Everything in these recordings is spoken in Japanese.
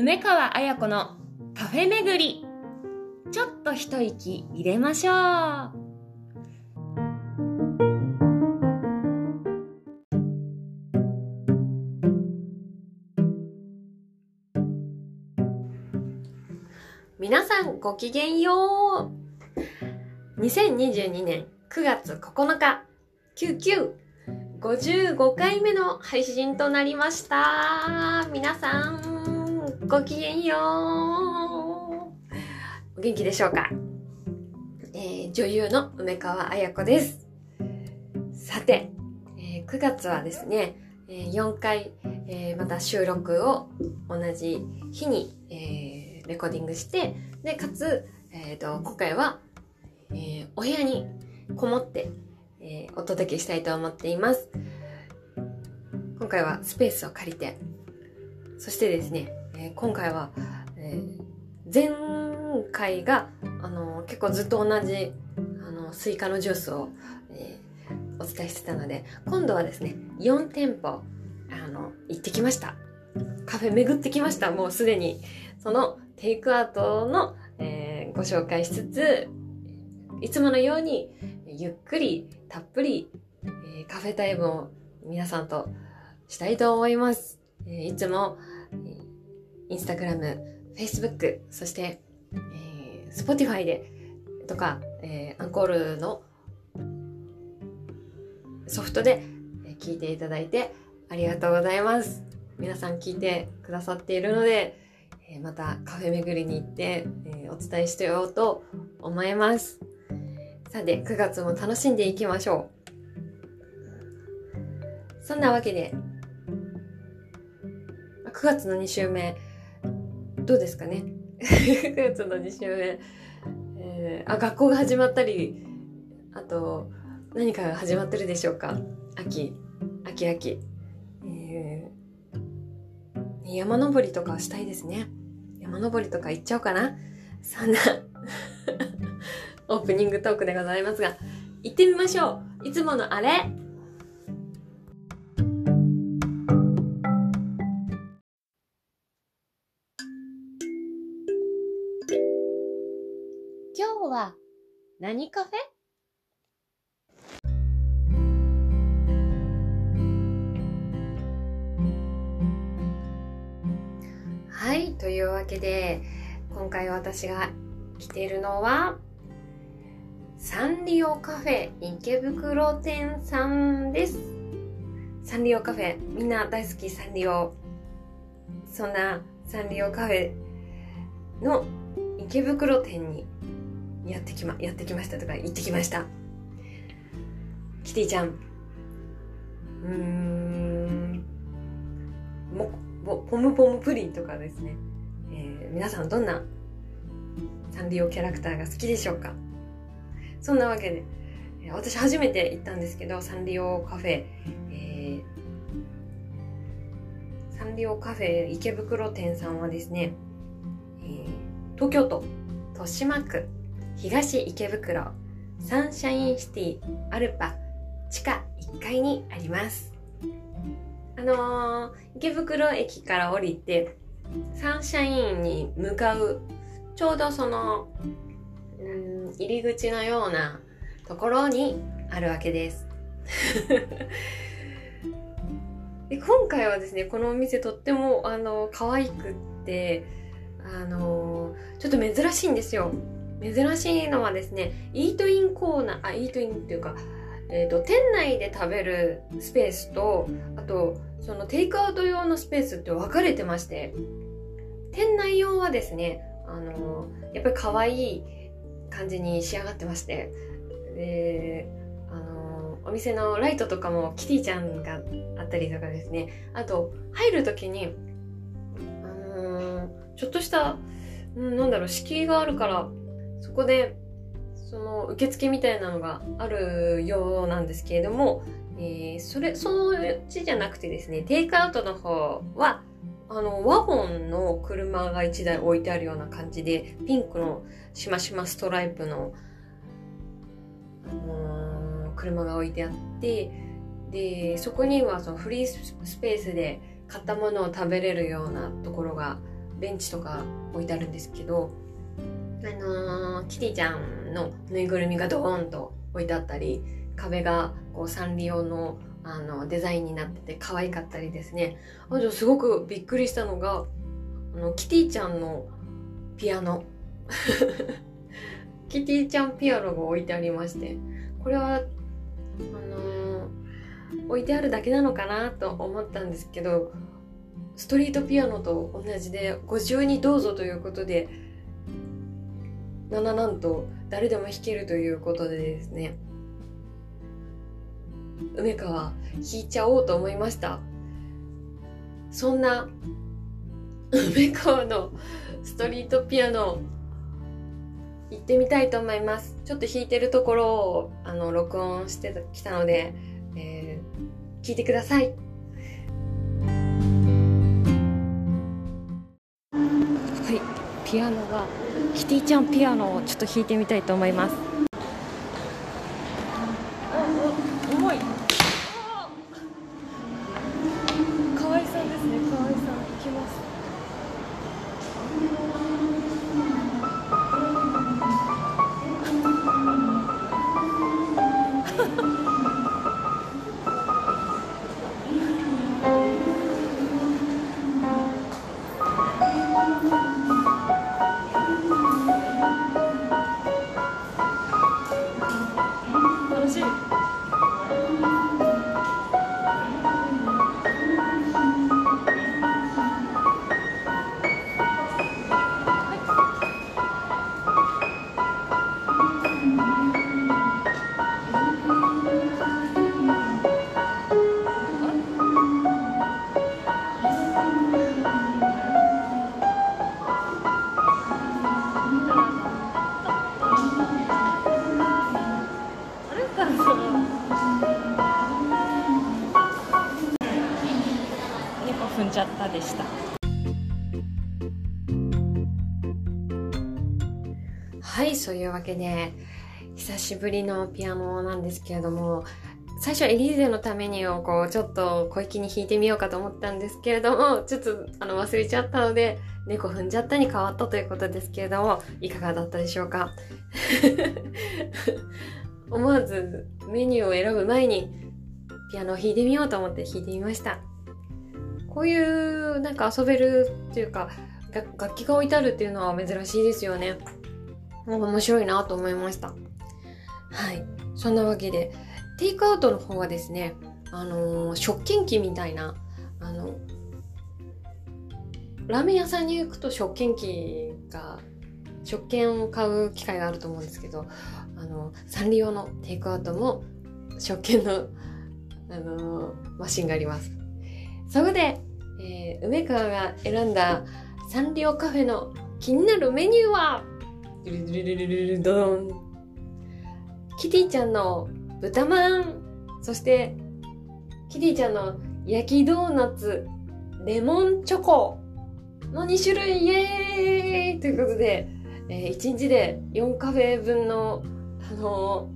梅川彩子のカフェ巡り。ちょっと一息入れましょう。皆さんごきげんよう。2022年9月9日9955回目の配信となりました。皆さん。ごきげんよう。お元気でしょうか、えー、女優の梅川彩子です。さて、えー、9月はですね、えー、4回、えー、また収録を同じ日に、えーレコーディングして、で、かつ、え、ー、と、今回は、えー、お部屋にこもって、えー、お届けしたいと思っています。今回はスペースを借りて、そしてですね、えー、今回は、えー、前回が、あの結構ずっと同じ、あのスイカのジュースを、え、お伝えしてたので、今度はですね、4店舗、あの、行ってきました。カフェ巡ってきました。もうすでに。そのテイクアウトの、え、ご紹介しつつ、いつものようにゆっくりたっぷり、え、カフェタイムを皆さんとしたいと思います。え、いつも、え、インスタグラム、フェイスブック、そして、えー、スポティファイでとか、えー、アンカーのソフトで聞いていただいてありがとうございます。皆さん聞いてくださっているので、えまたカフェ巡りに行って、えお伝えしてようと思います。さて、9月も楽しんでいきましょう。そんなわけで、9月の2週目、どうですかね ?9 月の2週目、えー、あ、学校が始まったり、あと、何かが始まってるでしょうか？秋、秋秋。えー、山登りとかしたいですね。山登りとか行っちゃおうかなそんな オープニングトークでございますが、行ってみましょういつものあれ何カフェ？はい、というわけで、今回私が来ているのは、サンリオカフェ池袋店さんです。サンリオカフェ、みんな大好きサンリオ。そんなサンリオカフェの池袋店にやってきま、やってきましたとか行ってきました。キティちゃん。うん、もポムポムプリンとかですね、えー、皆さんどんなサンリオキャラクターが好きでしょうか？そんなわけで、私初めて行ったんですけど、サンリオカフェ、えー、サンリオカフェ池袋店さんはですね、えー、東京都豊島区東池袋サンシャインシティアルパ地下1階にあります。あのー、池袋駅から降りて、サンシャインに向かう、ちょうどその、うん、入り口のようなところにあるわけです。で今回はですね、このお店とっても、あの、可愛くって、あのちょっと珍しいんですよ。珍しいのはですね、イートインコーナー、あ、イートインっていうか、えっ、ー、と、店内で食べるスペースと、あと、そのテイクアウト用のスペースって分かれてまして、店内用はですね、あの、やっぱり可愛い感じに仕上がってまして、で、あの、お店のライトとかもキティちゃんがあったりとかですね、あと、入るときに、あのちょっとした、うん、なんだろう、敷居があるから、そこでその受付みたいなのがあるようなんですけれども、えー、それ、そっちじゃなくてですね、テイクアウトの方は、あの、ワゴンの車が1台置いてあるような感じで、ピンクのしましまストライプの、あの、車が置いてあって、で、そこにはそのフリースペースで買ったものを食べれるようなところがベンチとか置いてあるんですけどあのー、キティちゃんのぬいぐるみがドーンと置いてあったり壁がこうサンリオのあのデザインになってて可愛かったりですね。あとすごくびっくりしたのがあのキティちゃんのピアノ。キティちゃんピアノが置いてありましてこれはあのー、置いてあるだけなのかなと思ったんですけどストリートピアノと同じでご自由にどうぞということでなななんと誰でも弾けるということでですね。梅川弾いちゃおうと思いました。そんな梅川のストリートピアノ行ってみたいと思います。ちょっと弾いてるところをあの録音してきたので、えー、聞いてください。ピアノがキティちゃんピアノをちょっと弾いてみたいと思います。けで久しぶりのピアノなんですけれども最初はエリーゼのためにをこうちょっと小粋に弾いてみようかと思ったんですけれどもちょっとあの忘れちゃったので猫踏んじゃったに変わったということですけれどもいかがだったでしょうか？思わずメニューを選ぶ前にピアノを弾いてみようと思って弾いてみました。こういうなんか遊べるっていうか楽器が置いてあるっていうのは珍しいですよね。面白いなと思いました。はい。そんなわけでテイクアウトの方はですねあのー、食券機みたいなあのラーメン屋さんに行くと食券機が食券を買う機会があると思うんですけどあのサンリオのテイクアウトも食券の、あのー、マシンがあります。そこでえー、梅川が選んだサンリオカフェの気になるメニューは？ドゥルルルルルドンキティちゃんの豚まんそしてキティちゃんの焼きドーナツレモンチョコの2種類イエーイということで、えー、1日で4カフェ分のあの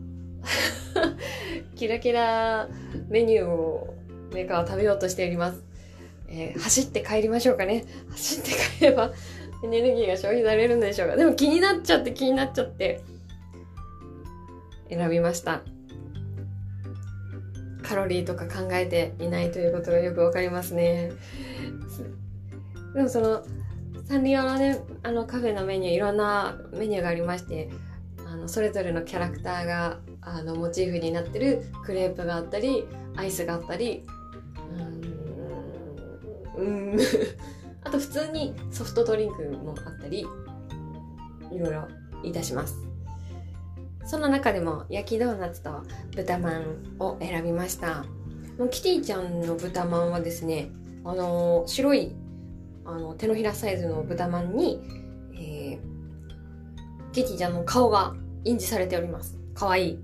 ー、キラキラメニューをメーカーは食べようとしておりますえー、走って帰りましょうかね。走って帰ればエネルギーが消費されるんでしょうか。でも気になっちゃって気になっちゃって選びました。カロリーとか考えていないということがよくわかりますね。でもそのサンリオのね、あのカフェのメニューいろんなメニューがありまして、あのそれぞれのキャラクターがあのモチーフになってるクレープがあったりアイスがあったりうんあと普通にソフトドリンクもあったりいろいろいたします。その中でも焼きドーナツと豚まんを選びました。もうキティちゃんの豚まんはですねあの、白いあの手のひらサイズの豚まんに、えー、キティちゃんの顔が印字されております。かわいい。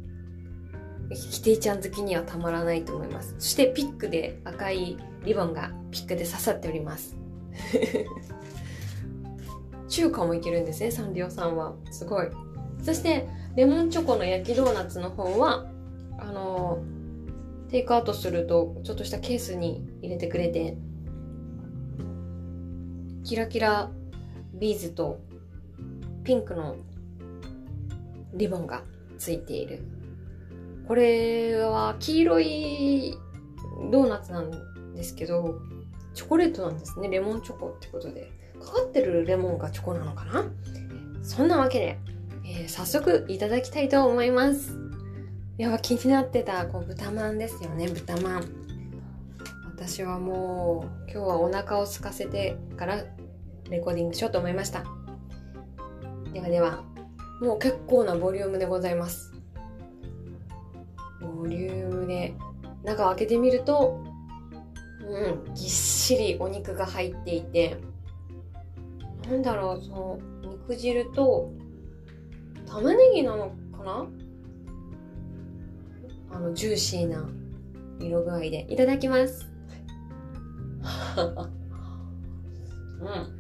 キティちゃん好きにはたまらないと思います。そしてピックで赤いリボンがピックで刺さっております。中華もいけるんですねサンリオさんはすごいそしてレモンチョコの焼きドーナツの方はあのテイクアウトするとちょっとしたケースに入れてくれてキラキラビーズとピンクのリボンがついている。これは黄色いドーナツなんですけど、チョコレートなんですね。レモンチョコってことで。かかってるレモンがチョコなのかな？そんなわけで、えー、早速いただきたいと思います。やば気になってたこう豚まんですよね、豚まん。私はもう今日はお腹を空かせてからレコーディングしようと思いました。ではでは、もう結構なボリュームでございます。ボリュームで、中開けてみると、うん、ぎっしりお肉が入っていて、なんだろう、その、肉汁と、玉ねぎなのかな？あの、ジューシーな色具合で。いただきます。うん。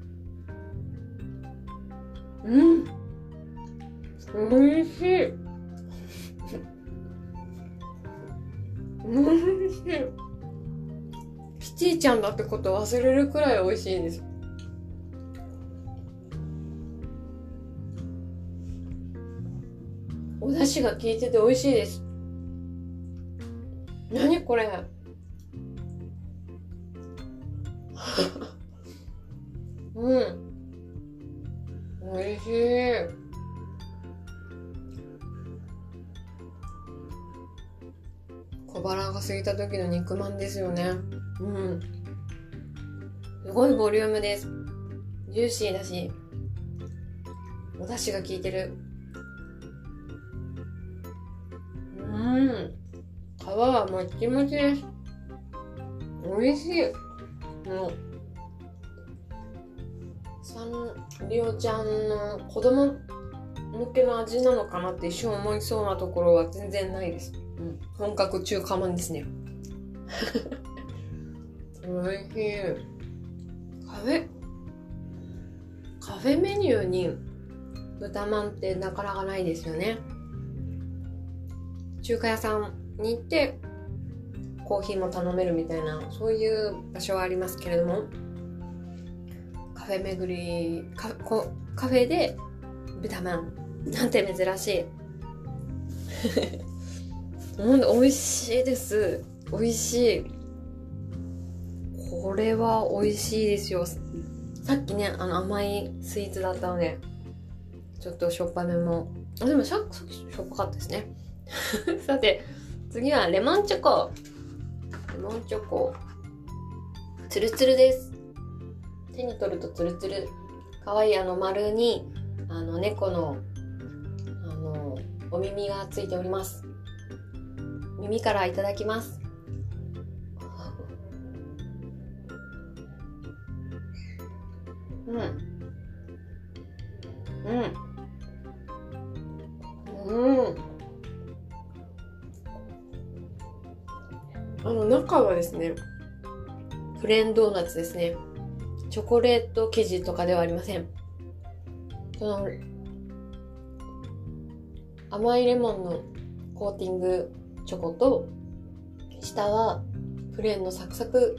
うん。おいしい。おいしい。キティちゃんだってこと忘れるくらい美味しいです。お出汁が効いてて美味しいです。何これ うん。美味しい。小腹が空いた時の肉まんですよね。うん。すごいボリュームです。ジューシーだし、お出汁が効いてるうん皮。はもっちもちです。美味しい。もう、サンリオちゃんの子供向けの味なのかなって一瞬思いそうなところは全然ないです。うん、本格中華まんですね。美味しい。カフェ、カフェメニューに豚まんってなかなかないですよね。中華屋さんに行ってコーヒーも頼めるみたいなそういう場所はありますけれども。カフェ巡りカカフェで豚まん。なんて珍しい。ほんと美味しいです。美味しい。これは美味しいですよさっきねあの甘いスイーツだったのでちょっとしょっぱめもあでもさっきしょっぱかったですね さて次はレモンチョコ。レモンチョコ。ツルツルです。手に取るとツルツル。かわいいあの丸に、あの猫の、あの、お耳がついております。耳からいただきます。ですね、プレーンドーナツですね。チョコレート生地とかではありません。その、甘いレモンのコーティングチョコと、下はプレーンのサクサク、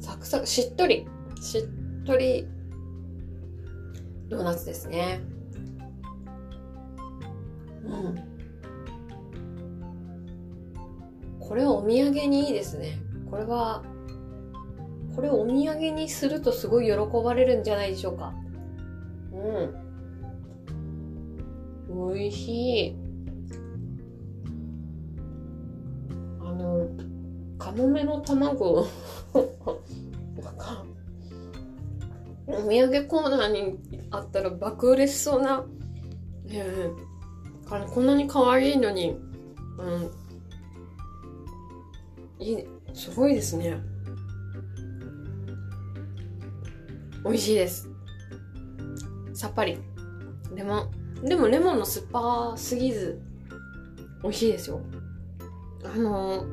サクサク、しっとり、しっとりドーナツですね。うん。これはお土産にいいですね。これは、これをお土産にするとすごい喜ばれるんじゃないでしょうか。うん。美味しい。あの、カモメの卵、お土産コーナーにあったら爆売れしそうな、えー、こんなに可愛いのに、うん、いい、すごいですね。美味しいです。さっぱり。レモン。でもレモンの酸っぱすぎず、美味しいですよ。あの、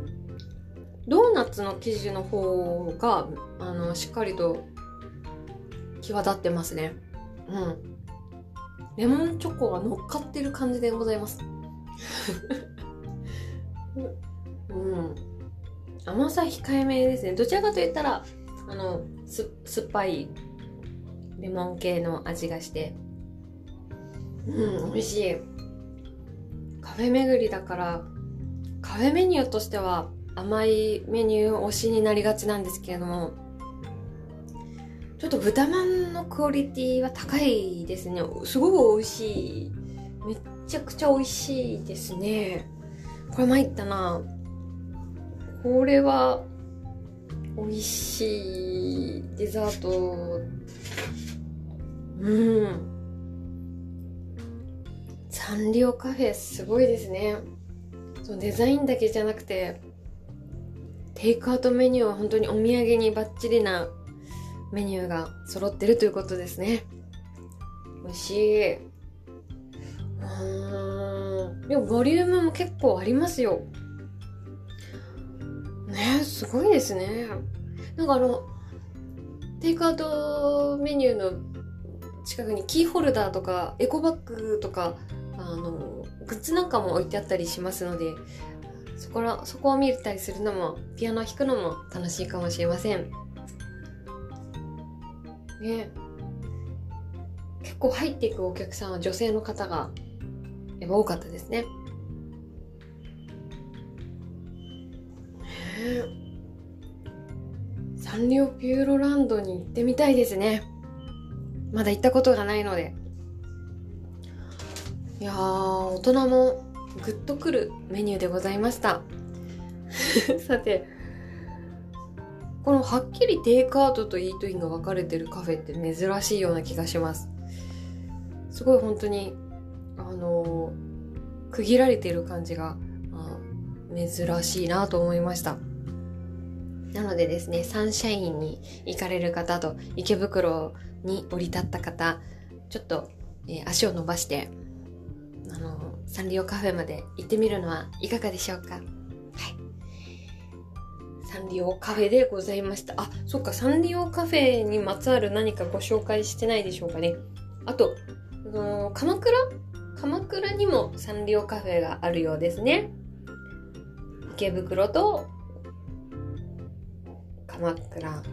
ドーナツの生地の方が、あの、しっかりと際立ってますね。うん。レモンチョコが乗っかってる感じでございます。うん。甘さ控えめですね。どちらかといったら、あの、す、酸っぱいレモン系の味がして。うん美味しい。カフェ巡りだからカフェメニューとしては甘いメニュー推しになりがちなんですけれどもちょっと豚まんのクオリティは高いですね。すごく美味しい。めっちゃくちゃ美味しいですね。これ参ったな。これは美味しいデザート。うん。サンリオカフェすごいですね。そのデザインだけじゃなくてテイクアウトメニューは本当にお土産にバッチリなメニューが揃ってるということですね。美味しい。うん。でもボリュームも結構ありますよ。ねすごいですね。なんかあのテイクアウトメニューの近くにキーホルダーとかエコバッグとかあのグッズなんかも置いてあったりしますのでそこらそこを見たりするのもピアノ弾くのも楽しいかもしれません。ね。結構入っていくお客さんは女性の方がやっぱ多かったですね。サンリオピューロランドに行ってみたいですね。まだ行ったことがないので。いやー大人もグッとくるメニューでございました。さてこのはっきりテイクアウトとイートインが分かれてるカフェって珍しいような気がします。すごい本当にあのー、区切られてる感じが珍しいなと思いました。なのでですねサンシャインに行かれる方と池袋に降り立った方ちょっと、えー、足を伸ばしてあのサンリオカフェまで行ってみるのはいかがでしょうか？はい。サンリオカフェでございました。あそっかサンリオカフェにまつわる何かご紹介してないでしょうかね。あと、あのー、鎌倉？鎌倉にもサンリオカフェがあるようですね。池袋と鎌倉。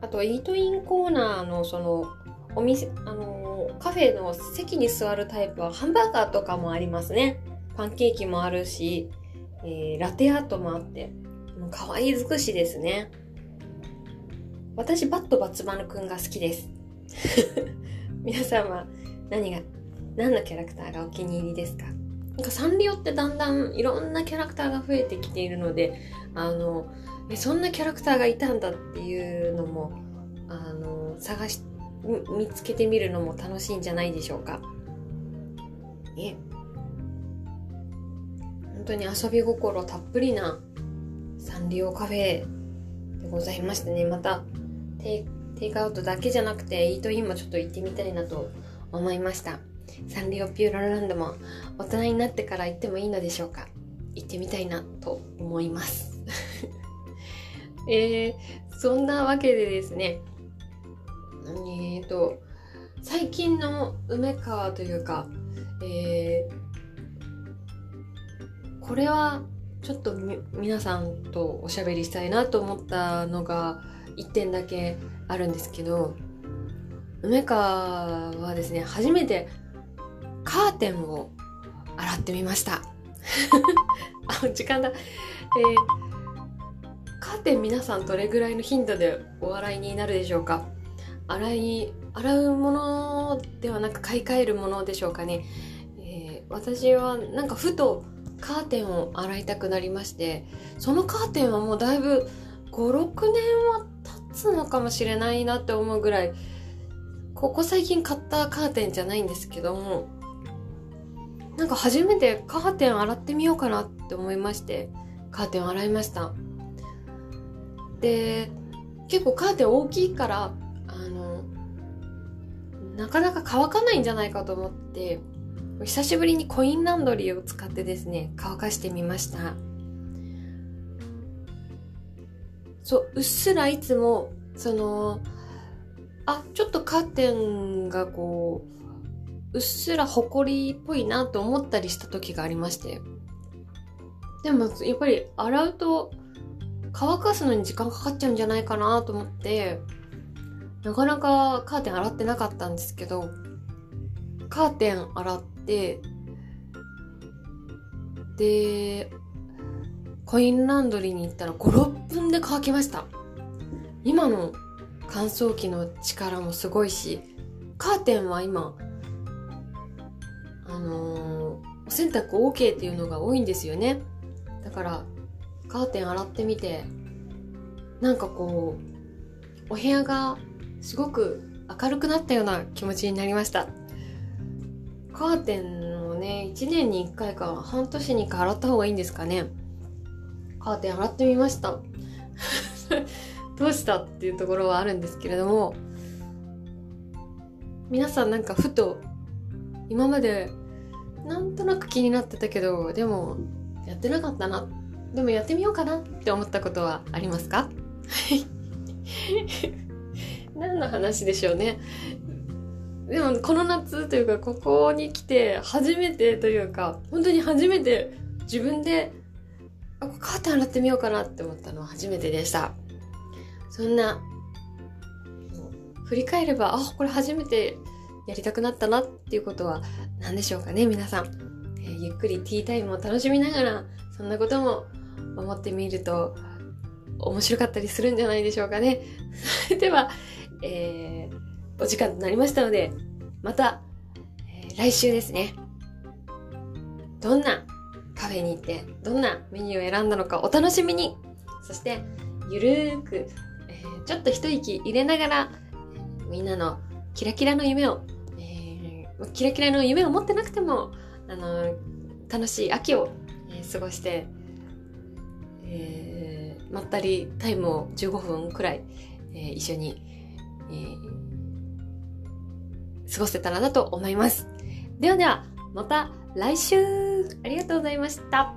あとイートインコーナーのそのお店あのカフェの席に座るタイプはハンバーガーとかもありますね。パンケーキもあるし、えー、ラテアートもあって。もう可愛い尽くしですね。私バットバツマルくんが好きです。皆さんは何が何のキャラクターがお気に入りですか？なんかサンリオってだんだんいろんなキャラクターが増えてきているのであのえそんなキャラクターがいたんだっていうのもあの探し見つけてみるのも楽しいんじゃないでしょうか。ね本当に遊び心たっぷりなサンリオカフェでございましてねまたテイクアウトだけじゃなくてイートインもちょっと行ってみたいなと思いました。サンリオピューロランドも大人になってから行ってもいいのでしょうか？行ってみたいなと思います。えー、そんなわけでですね。えーと最近の梅川というか、えー、これはちょっと皆さんとおしゃべりしたいなと思ったのが1点だけあるんですけど梅川はですね初めてカーテンを洗ってみました。あ、時間だ。えー、カーテン皆さんどれぐらいの頻度でお洗いになるでしょうか？洗い、洗うものではなく買い替えるものでしょうかね？えー、私はなんかふとカーテンを洗いたくなりまして、そのカーテンはもうだいぶ5、6年は経つのかもしれないなって思うぐらい、ここ最近買ったカーテンじゃないんですけども、なんか初めてカーテン洗ってみようかなって思いましてカーテンを洗いました。で結構カーテン大きいからあのなかなか乾かないんじゃないかと思って久しぶりにコインランドリーを使ってですね乾かしてみました。そううっすらいつもそのあちょっとカーテンがこううっすら埃っぽいなと思ったりした時がありましてでもやっぱり洗うと乾かすのに時間かかっちゃうんじゃないかなと思って、なかなかカーテン洗ってなかったんですけど、カーテン洗って、で、コインランドリーに行ったら5、6分で乾きました。今の乾燥機の力もすごいし、カーテンは今、あの、お洗濯 OK っていうのが多いんですよね。だから、カーテン洗ってみて、なんかこう、お部屋がすごく明るくなったような気持ちになりました。カーテンをね、1年に1回か半年に1回洗った方がいいんですかね。カーテン洗ってみました。どうしたっていうところはあるんですけれども、皆さんなんかふと今までなんとなく気になってたけど、でもやってなかったな。でもやってみようかな。って思ったことはありますか？何の話でしょうね。でもこの夏というかここに来て初めてというか本当に初めて自分であカーテン洗ってみようかな。って思ったのは初めてでした。そんな振り返ればあこれ初めてやりたくなったなっていうことは何でしょうかね皆さん、えー、ゆっくりティータイムを楽しみながらそんなことも思ってみると面白かったりするんじゃないでしょうかね。それでは、えーお時間となりましたので、また、えー、来週ですね。どんなカフェに行って、どんなメニューを選んだのかお楽しみに。そして、ゆるーく、えー、ちょっと一息入れながら、みんなのキラキラの夢を、キラキラの夢を持ってなくても、あの楽しい秋を、え過ごして、えまったりタイムを15分くらい、え一緒に、えー過ごせたらなと思います。ではでは、また来週ありがとうございました。